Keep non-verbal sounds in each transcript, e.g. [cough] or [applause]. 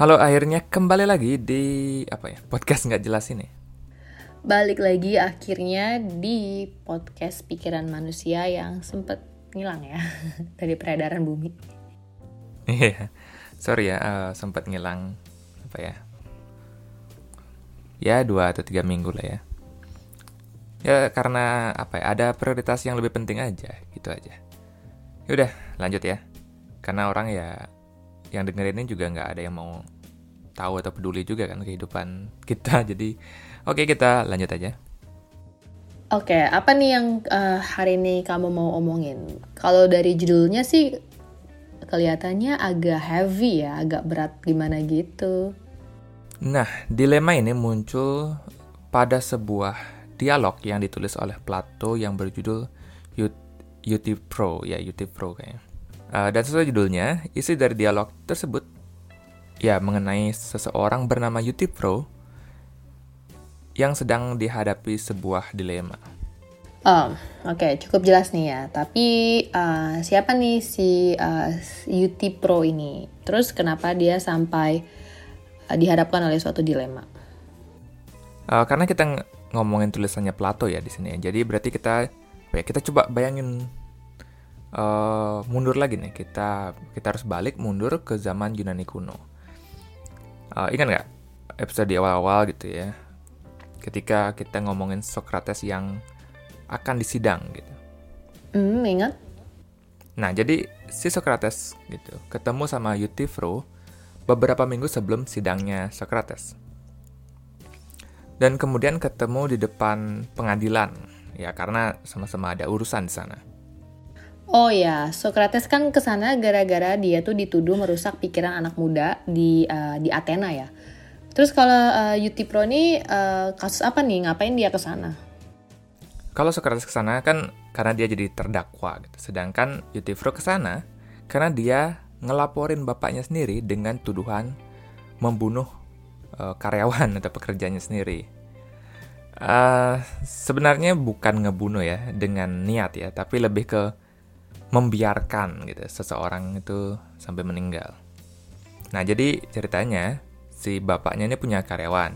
Halo, akhirnya kembali lagi di apa ya podcast nggak jelas ini. Balik lagi akhirnya di podcast pikiran manusia yang sempet ngilang ya [laughs] dari peredaran bumi. Iya, sorry ya uh, sempat ngilang apa ya? Ya dua atau tiga minggu lah ya. Ya karena apa ya? Ada prioritas yang lebih penting aja, gitu aja. Ya udah, lanjut ya. Karena orang ya yang dengerin ini juga nggak ada yang mau tahu atau peduli juga kan kehidupan [laughs] kita. Jadi oke kita lanjut aja. Oke, apa nih yang uh, hari ini kamu mau omongin? Kalau dari judulnya sih kelihatannya agak heavy ya, agak berat gimana gitu. Nah, dilema ini muncul pada sebuah dialog yang ditulis oleh Plato yang berjudul Pro ya Pro kayaknya. Uh, dan sesuai judulnya, isi dari dialog tersebut ya mengenai seseorang bernama Pro yang sedang dihadapi sebuah dilema. Oh, oke, okay, cukup jelas nih ya. Tapi uh, siapa nih si uh, Pro ini? Terus kenapa dia sampai uh, dihadapkan oleh suatu dilema? Uh, karena kita ng ngomongin tulisannya Plato ya di sini. Jadi berarti kita ya kita coba bayangin uh, mundur lagi nih. Kita kita harus balik mundur ke zaman Yunani kuno. Uh, ingat nggak episode di awal-awal gitu ya? Ketika kita ngomongin Socrates yang akan disidang gitu. Hmm, ingat. Nah, jadi si Socrates gitu ketemu sama Euthyphro beberapa minggu sebelum sidangnya Socrates. Dan kemudian ketemu di depan pengadilan, ya karena sama-sama ada urusan di sana. Oh ya, Socrates kan ke sana gara-gara dia tuh dituduh merusak pikiran anak muda di uh, di Athena ya. Terus kalau uh, Pro ini uh, kasus apa nih? Ngapain dia ke sana? Kalau Socrates ke sana kan karena dia jadi terdakwa gitu. Sedangkan Pro ke sana karena dia ngelaporin bapaknya sendiri dengan tuduhan membunuh uh, karyawan [laughs] atau pekerjaannya sendiri. Uh, sebenarnya bukan ngebunuh ya dengan niat ya, tapi lebih ke membiarkan gitu seseorang itu sampai meninggal. Nah, jadi ceritanya si bapaknya ini punya karyawan.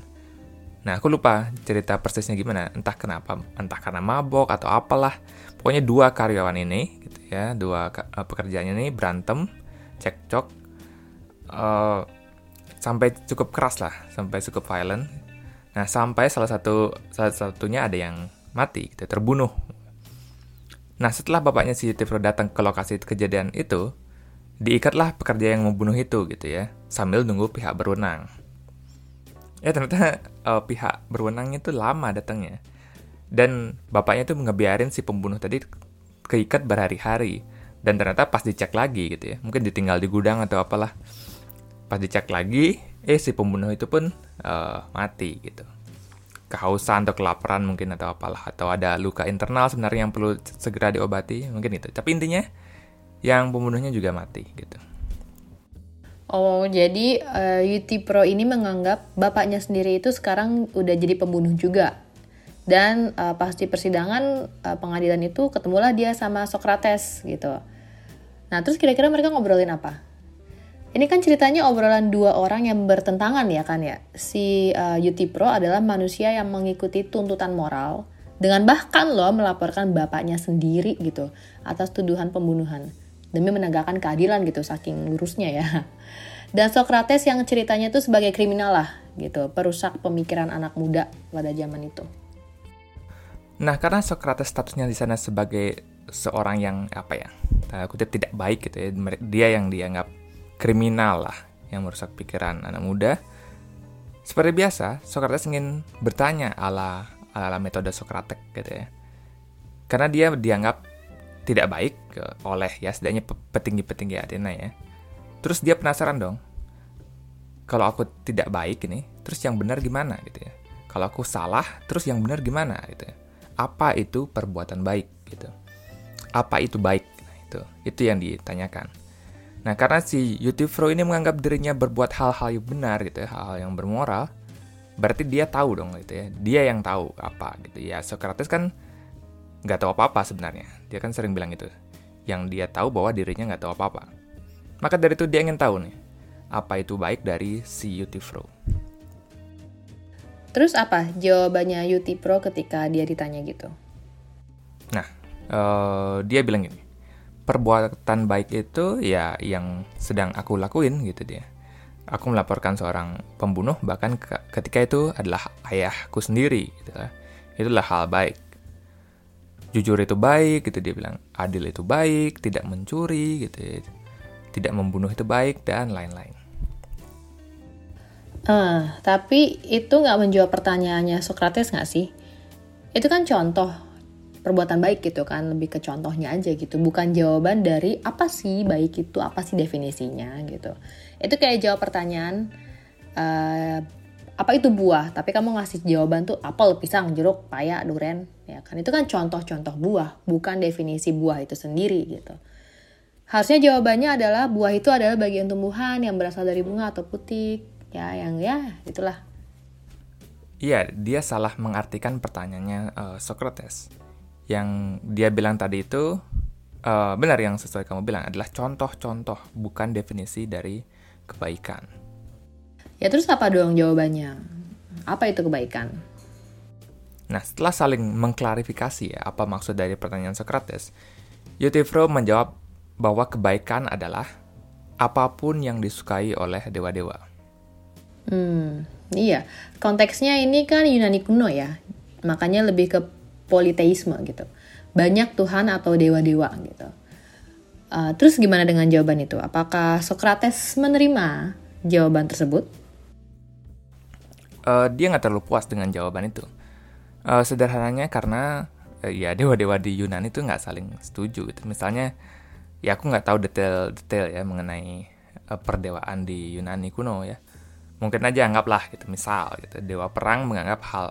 Nah, aku lupa cerita persisnya gimana. Entah kenapa, entah karena mabok atau apalah. Pokoknya dua karyawan ini gitu ya, dua uh, pekerjaannya ini berantem, cekcok uh, sampai cukup keras lah, sampai cukup violent. Nah, sampai salah satu salah satunya ada yang mati, gitu, terbunuh Nah, setelah bapaknya si Tifro datang ke lokasi kejadian itu, diikatlah pekerja yang membunuh itu gitu ya, sambil nunggu pihak berwenang. Ya ternyata uh, pihak berwenang itu lama datangnya. Dan bapaknya itu ngebiarin si pembunuh tadi keikat berhari-hari. Dan ternyata pas dicek lagi gitu ya, mungkin ditinggal di gudang atau apalah. Pas dicek lagi, eh si pembunuh itu pun uh, mati gitu kehausan atau kelaparan mungkin atau apalah atau ada luka internal sebenarnya yang perlu segera diobati mungkin itu tapi intinya yang pembunuhnya juga mati gitu Oh, jadi uh, Yuti Pro ini menganggap bapaknya sendiri itu sekarang udah jadi pembunuh juga. Dan uh, pas di persidangan uh, pengadilan itu ketemulah dia sama Socrates gitu. Nah, terus kira-kira mereka ngobrolin apa? Ini kan ceritanya obrolan dua orang yang bertentangan ya kan ya. Si uh, Pro adalah manusia yang mengikuti tuntutan moral dengan bahkan loh melaporkan bapaknya sendiri gitu atas tuduhan pembunuhan demi menegakkan keadilan gitu saking lurusnya ya. Dan Socrates yang ceritanya itu sebagai kriminal lah gitu, perusak pemikiran anak muda pada zaman itu. Nah, karena Socrates statusnya di sana sebagai seorang yang apa ya, kutip tidak baik gitu ya, dia yang dianggap kriminal lah yang merusak pikiran anak muda. Seperti biasa, Socrates ingin bertanya ala ala metode Sokratek gitu ya. Karena dia dianggap tidak baik oleh ya setidaknya petinggi-petinggi Athena ya. Terus dia penasaran dong. Kalau aku tidak baik ini, terus yang benar gimana gitu ya. Kalau aku salah, terus yang benar gimana gitu ya. Apa itu perbuatan baik gitu. Apa itu baik? Nah, itu itu yang ditanyakan. Nah, karena si Yutifro ini menganggap dirinya berbuat hal-hal yang benar gitu ya, hal-hal yang bermoral, berarti dia tahu dong gitu ya. Dia yang tahu apa gitu ya. Socrates kan nggak tahu apa-apa sebenarnya. Dia kan sering bilang itu. Yang dia tahu bahwa dirinya nggak tahu apa-apa. Maka dari itu dia ingin tahu nih, apa itu baik dari si Yutifro. Terus apa jawabannya Yutipro ketika dia ditanya gitu? Nah, uh, dia bilang gini, perbuatan baik itu ya yang sedang aku lakuin gitu dia. Aku melaporkan seorang pembunuh bahkan ketika itu adalah ayahku sendiri gitu lah. Itulah hal baik. Jujur itu baik gitu dia bilang. Adil itu baik, tidak mencuri gitu. Tidak membunuh itu baik dan lain-lain. Uh, tapi itu nggak menjawab pertanyaannya Socrates nggak sih? Itu kan contoh perbuatan baik gitu kan lebih ke contohnya aja gitu. Bukan jawaban dari apa sih baik itu apa sih definisinya gitu. Itu kayak jawab pertanyaan uh, apa itu buah? Tapi kamu ngasih jawaban tuh apel pisang jeruk paya duren ya kan? Itu kan contoh-contoh buah bukan definisi buah itu sendiri gitu. Harusnya jawabannya adalah buah itu adalah bagian tumbuhan yang berasal dari bunga atau putik ya yang ya itulah. Iya, dia salah mengartikan pertanyaannya uh, Socrates yang dia bilang tadi itu uh, benar yang sesuai kamu bilang adalah contoh-contoh bukan definisi dari kebaikan. Ya terus apa dong jawabannya? Apa itu kebaikan? Nah, setelah saling mengklarifikasi ya apa maksud dari pertanyaan Socrates, Euthyphro menjawab bahwa kebaikan adalah apa pun yang disukai oleh dewa-dewa. Hmm, iya. Konteksnya ini kan Yunani kuno ya. Makanya lebih ke politeisme gitu. Banyak Tuhan atau dewa-dewa gitu. Uh, terus gimana dengan jawaban itu? Apakah Socrates menerima jawaban tersebut? Uh, dia nggak terlalu puas dengan jawaban itu. Uh, sederhananya karena uh, ya dewa-dewa di Yunani itu nggak saling setuju gitu. Misalnya ya aku nggak tahu detail-detail ya mengenai uh, perdewaan di Yunani kuno ya. Mungkin aja anggaplah gitu misal gitu dewa perang menganggap hal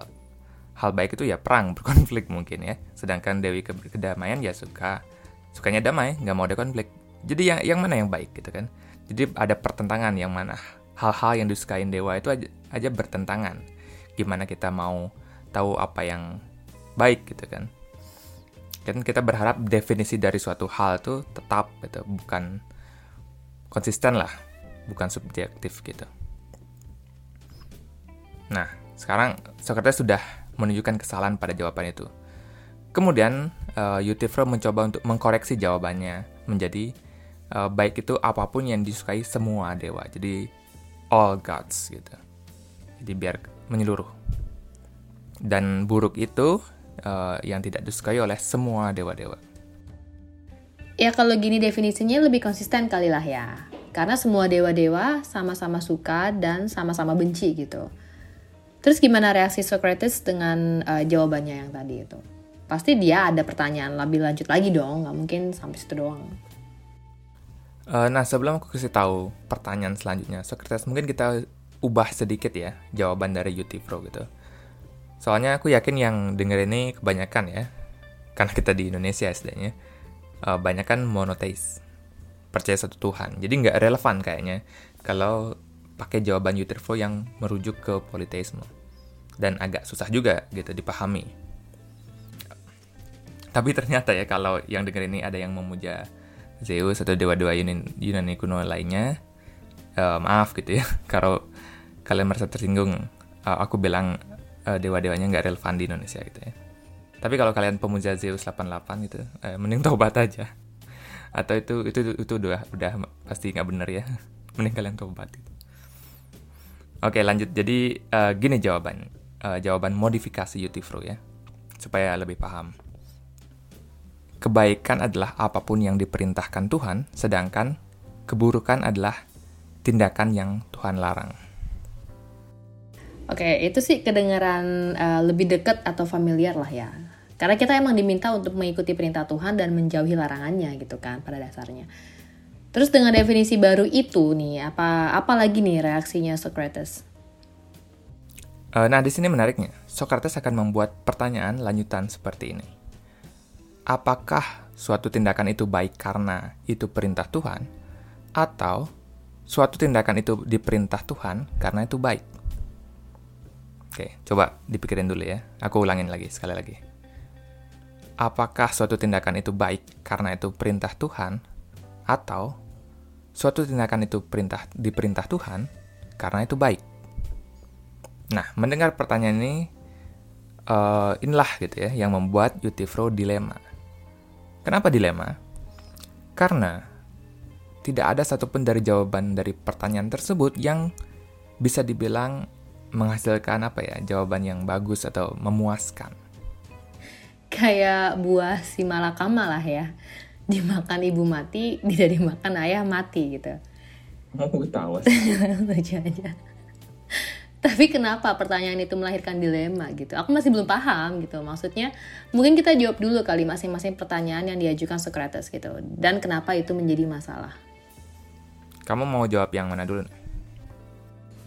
hal baik itu ya perang [laughs] berkonflik mungkin ya. Sedangkan Dewi ke kedamaian ya suka sukanya damai nggak mau ada konflik. Jadi yang yang mana yang baik gitu kan? Jadi ada pertentangan yang mana hal-hal yang disukain dewa itu aja, aja bertentangan. Gimana kita mau tahu apa yang baik gitu kan? Kan kita berharap definisi dari suatu hal itu tetap gitu bukan konsisten lah bukan subjektif gitu. Nah sekarang Socrates sudah menunjukkan kesalahan pada jawaban itu. Kemudian, uh, Euthyphro mencoba untuk mengkoreksi jawabannya menjadi uh, baik itu apa pun yang disukai semua dewa. Jadi all gods gitu. Jadi biar menyeluruh. Dan buruk itu uh, yang tidak disukai oleh semua dewa-dewa. Ya kalau gini definisinya lebih konsisten kali lah ya. Karena semua dewa-dewa sama-sama suka dan sama-sama benci gitu. Terus gimana reaksi Socrates dengan uh, jawabannya yang tadi itu? Pasti dia ada pertanyaan lebih lanjut lagi dong, nggak mungkin sampai situ doang. Uh, nah sebelum aku kasih tahu pertanyaan selanjutnya, Socrates mungkin kita ubah sedikit ya jawaban dari Euthyphro gitu. Soalnya aku yakin yang denger ini kebanyakan ya, karena kita di Indonesia setidaknya, uh, banyak kan monoteis, percaya satu Tuhan. Jadi nggak relevan kayaknya kalau pakai jawaban Euthyphro yang merujuk ke politeisme dan agak susah juga gitu dipahami. Tapi ternyata ya kalau yang denger ini ada yang memuja Zeus atau dewa-dewa Yunani kuno lainnya, uh, maaf gitu ya [laughs] kalau kalian merasa tersinggung. Uh, aku bilang uh, dewa-dewanya nggak relevan di Indonesia gitu ya. Tapi kalau kalian pemuja Zeus 88 gitu, uh, mending tobat aja. Atau itu itu itu udah udah pasti nggak bener ya. [laughs] Mending kalian tobat gitu. Oke lanjut, jadi uh, gini jawaban, uh, jawaban modifikasi Euthyphro ya, supaya lebih paham. Kebaikan adalah apa pun yang diperintahkan Tuhan, sedangkan keburukan adalah tindakan yang Tuhan larang. Oke, itu sih kedengaran uh, lebih dekat atau familiar lah ya. Karena kita emang diminta untuk mengikuti perintah Tuhan dan menjauhi larangannya gitu kan pada dasarnya. Terus dengan definisi baru itu nih, apa apa lagi nih reaksinya Socrates? Uh, nah, di sini menariknya, Socrates akan membuat pertanyaan lanjutan seperti ini. Apakah suatu tindakan itu baik karena itu perintah Tuhan, atau suatu tindakan itu diperintah Tuhan karena itu baik? Oke, coba dipikirin dulu ya. Aku ulangin lagi, sekali lagi. Apakah suatu tindakan itu baik karena itu perintah Tuhan, atau suatu tindakan itu perintah diperintah Tuhan karena itu baik. Nah, mendengar pertanyaan ini, uh, inilah gitu ya yang membuat Yutifro dilema. Kenapa dilema? Karena tidak ada satupun dari jawaban dari pertanyaan tersebut yang bisa dibilang menghasilkan apa ya jawaban yang bagus atau memuaskan. Kayak buah si malakama lah ya, dimakan ibu mati, tidak dimakan ayah mati gitu. Mau tahu Lucu aja. Tapi kenapa pertanyaan itu melahirkan dilema gitu? Aku masih belum paham gitu. Maksudnya mungkin kita jawab dulu kali masing-masing pertanyaan yang diajukan Socrates gitu. Dan kenapa itu menjadi masalah? Kamu mau jawab yang mana dulu?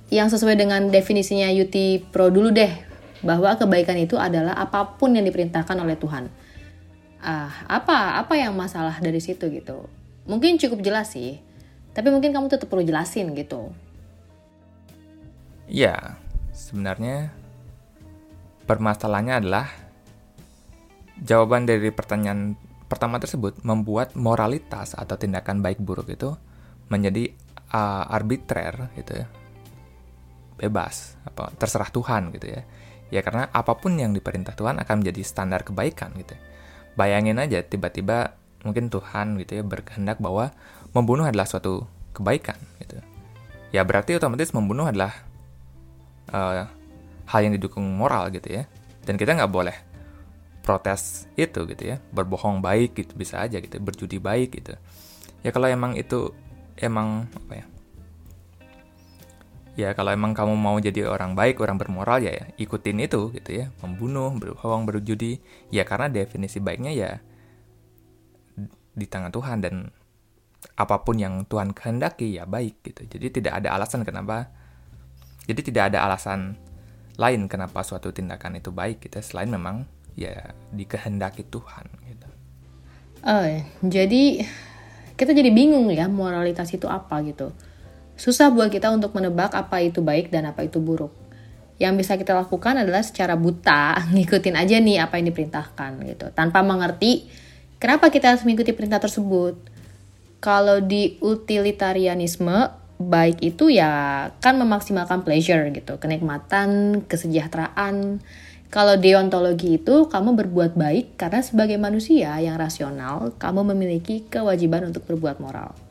Yang sesuai dengan definisinya Yuti Pro dulu deh. Bahwa kebaikan itu adalah apa pun yang diperintahkan oleh Tuhan. Ah, apa apa yang masalah dari situ gitu? Mungkin cukup jelas sih. Tapi mungkin kamu tetap perlu jelasin gitu Ya, sebenarnya permasalahannya adalah jawaban dari pertanyaan pertama tersebut membuat moralitas atau tindakan baik buruk itu menjadi uh, arbitrer gitu ya. Bebas, apa terserah Tuhan gitu ya. Ya karena apa pun yang diperintah Tuhan akan menjadi standar kebaikan gitu. Bayangin aja tiba-tiba mungkin Tuhan gitu ya berkehendak bahwa membunuh adalah suatu kebaikan gitu. Ya berarti otomatis membunuh adalah uh, hal yang didukung moral gitu ya dan kita nggak boleh protes itu gitu ya berbohong baik gitu bisa aja gitu berjudi baik gitu ya kalau emang itu emang apa ya ya kalau emang kamu mau jadi orang baik orang bermoral ya, ya ikutin itu gitu ya. Membunuh berbohong berjudi. Ya karena definisi baiknya ya di tangan Tuhan. Dan apa pun yang Tuhan kehendaki ya baik gitu. Jadi tidak ada alasan kenapa jadi tidak ada alasan lain kenapa suatu tindakan itu baik gitu selain memang ya dikehendaki Tuhan gitu. Oh, jadi kita jadi bingung ya moralitas itu apa gitu. Susah buat kita untuk menebak apa itu baik dan apa itu buruk. Yang bisa kita lakukan adalah secara buta [laughs] ngikutin aja nih apa yang diperintahkan gitu, tanpa mengerti kenapa kita harus mengikuti perintah tersebut. Kalau di utilitarianisme baik itu ya kan memaksimalkan pleasure gitu, kenikmatan, kesejahteraan. Kalau deontologi itu kamu berbuat baik karena sebagai manusia yang rasional, kamu memiliki kewajiban untuk berbuat moral.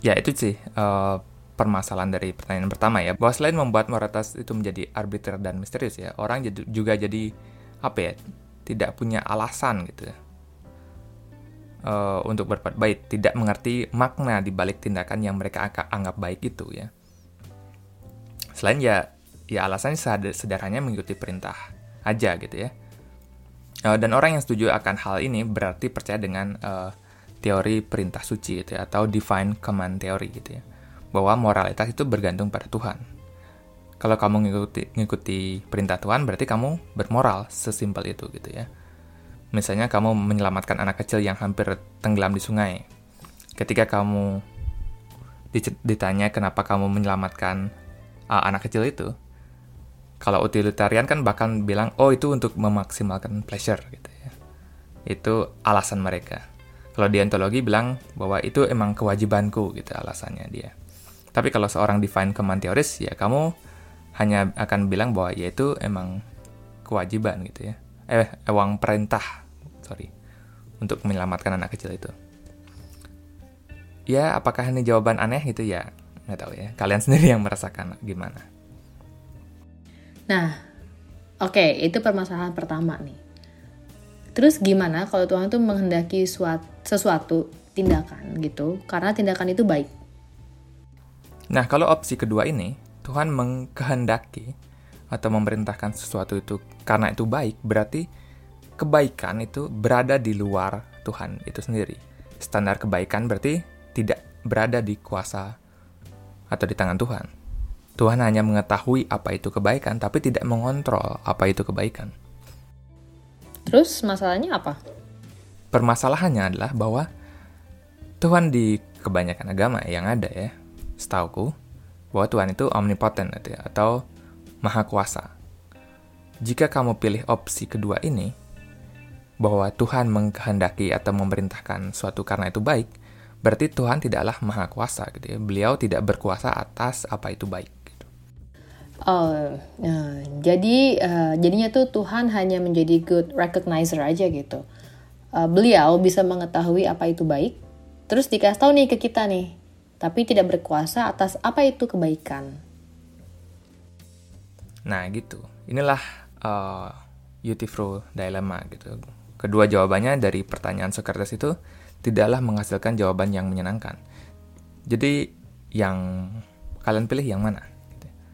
Ya itu sih uh, permasalahan dari pertanyaan pertama ya, bahwa selain membuat moralitas itu menjadi arbiter dan misterius ya, orang juga jadi apa ya, tidak punya alasan gitu uh, untuk berbuat baik, tidak mengerti makna di balik tindakan yang mereka anggap baik itu ya. Selain ya, ya alasannya sederhananya mengikuti perintah aja gitu ya. Uh, dan orang yang setuju akan hal ini berarti percaya dengan uh, teori perintah suci gitu ya, atau divine command theory gitu ya. Bahwa moralitas itu bergantung pada Tuhan. Kalau kamu ngikuti, ngikuti perintah Tuhan berarti kamu bermoral, sesimpel itu gitu ya. Misalnya kamu menyelamatkan anak kecil yang hampir tenggelam di sungai. Ketika kamu ditanya kenapa kamu menyelamatkan uh, anak kecil itu, kalau utilitarian kan bahkan bilang, oh itu untuk memaksimalkan pleasure gitu ya. Itu alasan mereka. Kalau deontologi bilang bahwa itu emang kewajibanku gitu alasannya dia. Tapi kalau seorang divine command theorist ya kamu hanya akan bilang bahwa ya itu emang kewajiban gitu ya. Eh uang perintah sorry untuk menyelamatkan anak kecil itu. Ya apakah ini jawaban aneh itu ya nggak tahu ya. Kalian [laughs] sendiri yang merasakan gimana? Nah oke okay, itu permasalahan pertama nih terus gimana kalau Tuhan itu menghendaki suatu, sesuatu tindakan gitu karena tindakan itu baik nah kalau opsi kedua ini Tuhan mengkehendaki atau memerintahkan sesuatu itu karena itu baik, berarti kebaikan itu berada di luar Tuhan itu sendiri. Standar kebaikan berarti tidak berada di kuasa atau di tangan Tuhan. Tuhan hanya mengetahui apa itu kebaikan, tapi tidak mengontrol apa itu kebaikan. Terus masalahnya apa? Permasalahannya adalah bahwa Tuhan di kebanyakan agama yang ada ya, setauku, bahwa Tuhan itu omnipotent gitu ya, atau maha kuasa. Jika kamu pilih opsi kedua ini, bahwa Tuhan mengkehendaki atau memerintahkan suatu karena itu baik, berarti Tuhan tidaklah maha kuasa gitu ya. Beliau tidak berkuasa atas apa itu baik. Oh, nah, jadi uh, jadinya tuh Tuhan hanya menjadi good recognizer aja gitu. Uh, beliau bisa mengetahui apa itu baik, terus dikasih tahu nih ke kita nih, tapi tidak berkuasa atas apa itu kebaikan. Nah gitu, inilah uh, dilemma gitu. Kedua jawabannya dari pertanyaan Socrates itu tidaklah menghasilkan jawaban yang menyenangkan. Jadi yang kalian pilih yang mana?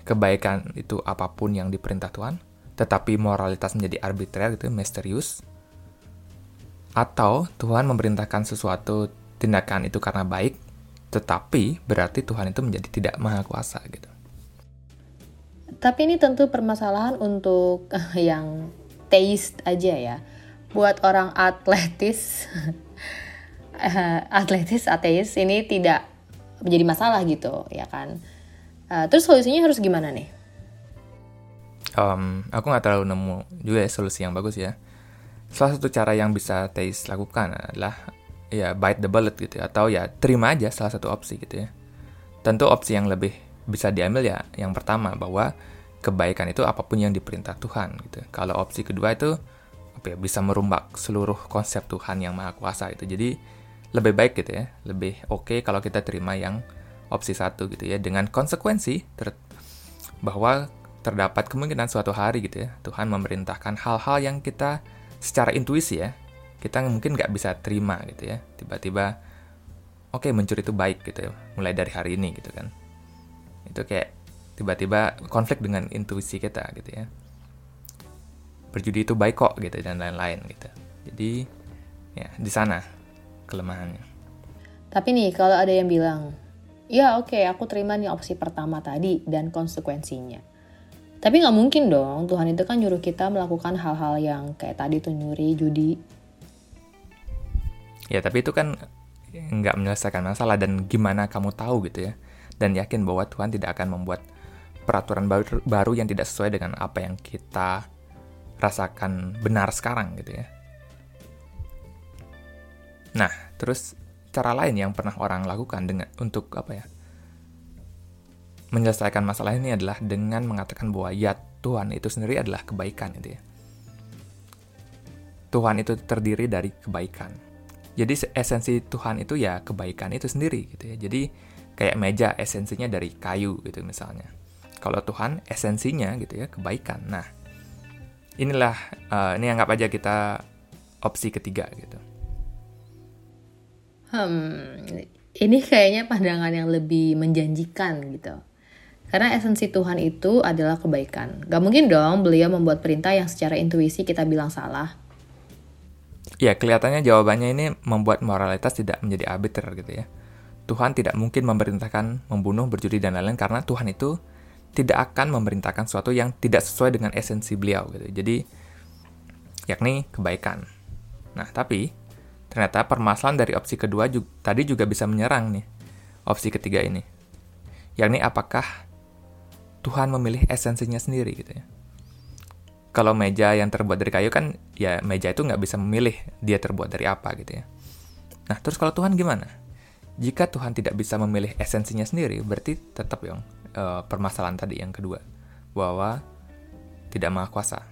Kebaikan itu apa pun yang diperintah Tuhan, tetapi moralitas menjadi arbitrary gitu, misterius. Atau Tuhan memerintahkan sesuatu tindakan itu karena baik, tetapi berarti Tuhan itu menjadi tidak maha kuasa gitu. Tapi ini tentu permasalahan untuk [laughs] yang taste aja ya. Buat orang atletis uh, [laughs] atletis ateis ini tidak menjadi masalah gitu ya kan uh, terus solusinya harus gimana nih? Um, aku nggak terlalu nemu juga ya solusi yang bagus ya. Salah satu cara yang bisa ateis lakukan adalah ya bite the bullet gitu ya, atau ya terima aja salah satu opsi gitu ya. Tentu opsi yang lebih bisa diambil ya yang pertama bahwa kebaikan itu apa pun yang diperintah Tuhan gitu. Kalau opsi kedua itu apa ya bisa merumbak seluruh konsep Tuhan yang maha kuasa itu. Jadi lebih baik gitu ya, lebih oke okay kalau kita terima yang opsi satu gitu ya, dengan konsekuensi ter bahwa terdapat kemungkinan suatu hari gitu ya, Tuhan memerintahkan hal-hal yang kita secara intuisi ya, kita mungkin nggak bisa terima gitu ya, tiba-tiba oke okay, mencuri itu baik gitu ya, mulai dari hari ini gitu kan, itu kayak tiba-tiba konflik dengan intuisi kita gitu ya, berjudi itu baik kok gitu dan lain-lain gitu, jadi ya di sana kelemahannya. Tapi nih kalau ada yang bilang, ya oke okay, aku terima nih opsi pertama tadi dan konsekuensinya. Tapi nggak mungkin dong, Tuhan itu kan nyuruh kita melakukan hal-hal yang kayak tadi tuh nyuri, judi. Ya tapi itu kan nggak menyelesaikan masalah dan gimana kamu tahu gitu ya. Dan yakin bahwa Tuhan tidak akan membuat peraturan baru, baru yang tidak sesuai dengan apa yang kita rasakan benar sekarang gitu ya. Nah, terus cara lain yang pernah orang lakukan dengan untuk apa ya? Menyelesaikan masalah ini adalah dengan mengatakan bahwa ya Tuhan itu sendiri adalah kebaikan itu ya. Tuhan itu terdiri dari kebaikan. Jadi esensi Tuhan itu ya kebaikan itu sendiri gitu ya. Jadi kayak meja esensinya dari kayu gitu misalnya. Kalau Tuhan esensinya gitu ya kebaikan. Nah, inilah uh, ini anggap aja kita opsi ketiga gitu. Hmm, ini kayaknya pandangan yang lebih menjanjikan gitu. Karena esensi Tuhan itu adalah kebaikan. Gak mungkin dong beliau membuat perintah yang secara intuisi kita bilang salah. Ya, kelihatannya jawabannya ini membuat moralitas tidak menjadi arbiter gitu ya. Tuhan tidak mungkin memerintahkan membunuh, berjudi, dan lain-lain karena Tuhan itu tidak akan memerintahkan sesuatu yang tidak sesuai dengan esensi beliau gitu. Jadi, yakni kebaikan. Nah, tapi Ternyata permasalahan dari opsi kedua juga, tadi juga bisa menyerang nih opsi ketiga ini. Yakni apakah Tuhan memilih esensinya sendiri gitu ya. Kalau meja yang terbuat dari kayu kan ya meja itu nggak bisa memilih dia terbuat dari apa gitu ya. Nah terus kalau Tuhan gimana? Jika Tuhan tidak bisa memilih esensinya sendiri, berarti tetap yang uh, permasalahan tadi yang kedua bahwa tidak maha kuasa.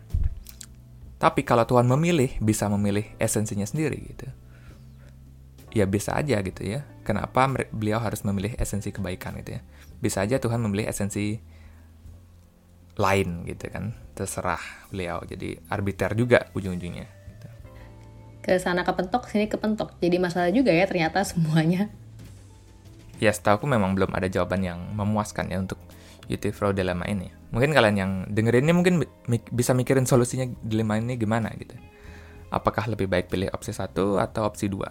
Tapi kalau Tuhan memilih, bisa memilih esensinya sendiri gitu ya bisa aja gitu ya. Kenapa beliau harus memilih esensi kebaikan gitu ya? Bisa aja Tuhan memilih esensi lain gitu kan. Terserah beliau. Jadi arbiter juga ujung-ujungnya. Gitu. Ke sana kepentok, sini kepentok. Jadi masalah juga ya ternyata semuanya. Ya setahu aku memang belum ada jawaban yang memuaskan ya untuk Utifro dilema ini. Mungkin kalian yang dengerin ini mungkin bisa mikirin solusinya dilema ini gimana gitu. Apakah lebih baik pilih opsi satu atau opsi dua?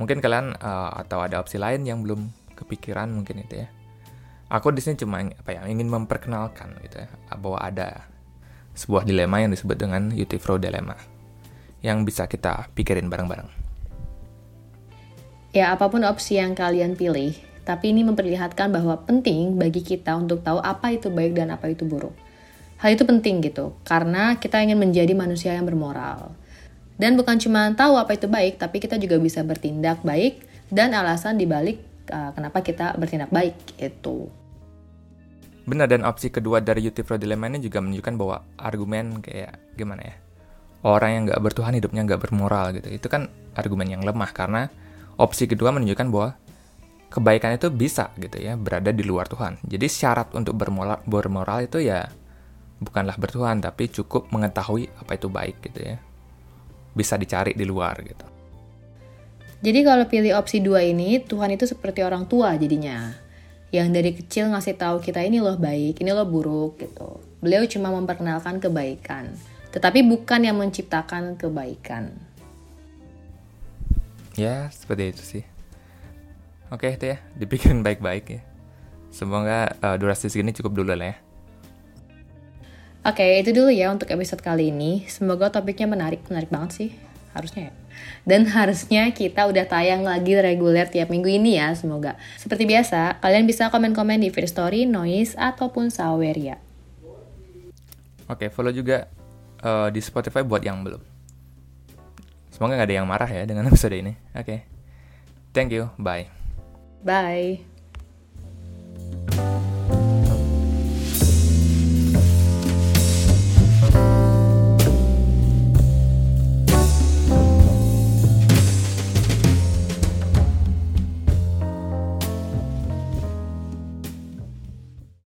Mungkin kalian uh, atau ada opsi lain yang belum kepikiran mungkin itu ya aku di sini cuma apa ya ingin memperkenalkan gitu ya bahwa ada sebuah dilema yang disebut dengan Utifro dilemma yang bisa kita pikirin bareng-bareng. Ya, apa pun opsi yang kalian pilih, tapi ini memperlihatkan bahwa penting bagi kita untuk tahu apa itu baik dan apa itu buruk. Hal itu penting gitu, karena kita ingin menjadi manusia yang bermoral. Dan bukan cuma tahu apa itu baik, tapi kita juga bisa bertindak baik dan alasan dibalik uh, kenapa kita bertindak baik itu. Benar dan opsi kedua dari Yuti Pro Dilemma ini juga menunjukkan bahwa argumen kayak gimana ya orang yang nggak bertuhan hidupnya nggak bermoral gitu itu kan argumen yang lemah karena opsi kedua menunjukkan bahwa kebaikan itu bisa gitu ya berada di luar Tuhan. Jadi syarat untuk bermoral, bermoral itu ya bukanlah bertuhan tapi cukup mengetahui apa itu baik gitu ya. Bisa dicari di luar gitu. Jadi kalau pilih opsi dua ini, Tuhan itu seperti orang tua jadinya. Yang dari kecil ngasih tahu kita ini loh baik, ini loh buruk gitu. Beliau cuma memperkenalkan kebaikan, tetapi bukan yang menciptakan kebaikan. Ya, seperti itu sih. Oke, itu ya, dipikirin baik-baik ya. Semoga uh, durasi segini cukup dulu lah ya. Oke, itu dulu ya untuk episode kali ini. Semoga topiknya menarik, menarik banget sih. Harusnya ya. Dan [laughs] harusnya kita udah tayang lagi reguler tiap minggu ini ya, semoga. Seperti biasa, kalian bisa komen-komen di First Story, Noise, ataupun Saweria. Oke, follow juga uh, di Spotify buat yang belum. Semoga gak ada yang marah ya dengan [laughs] episode ini. Oke. Okay. Thank you. Bye. Bye.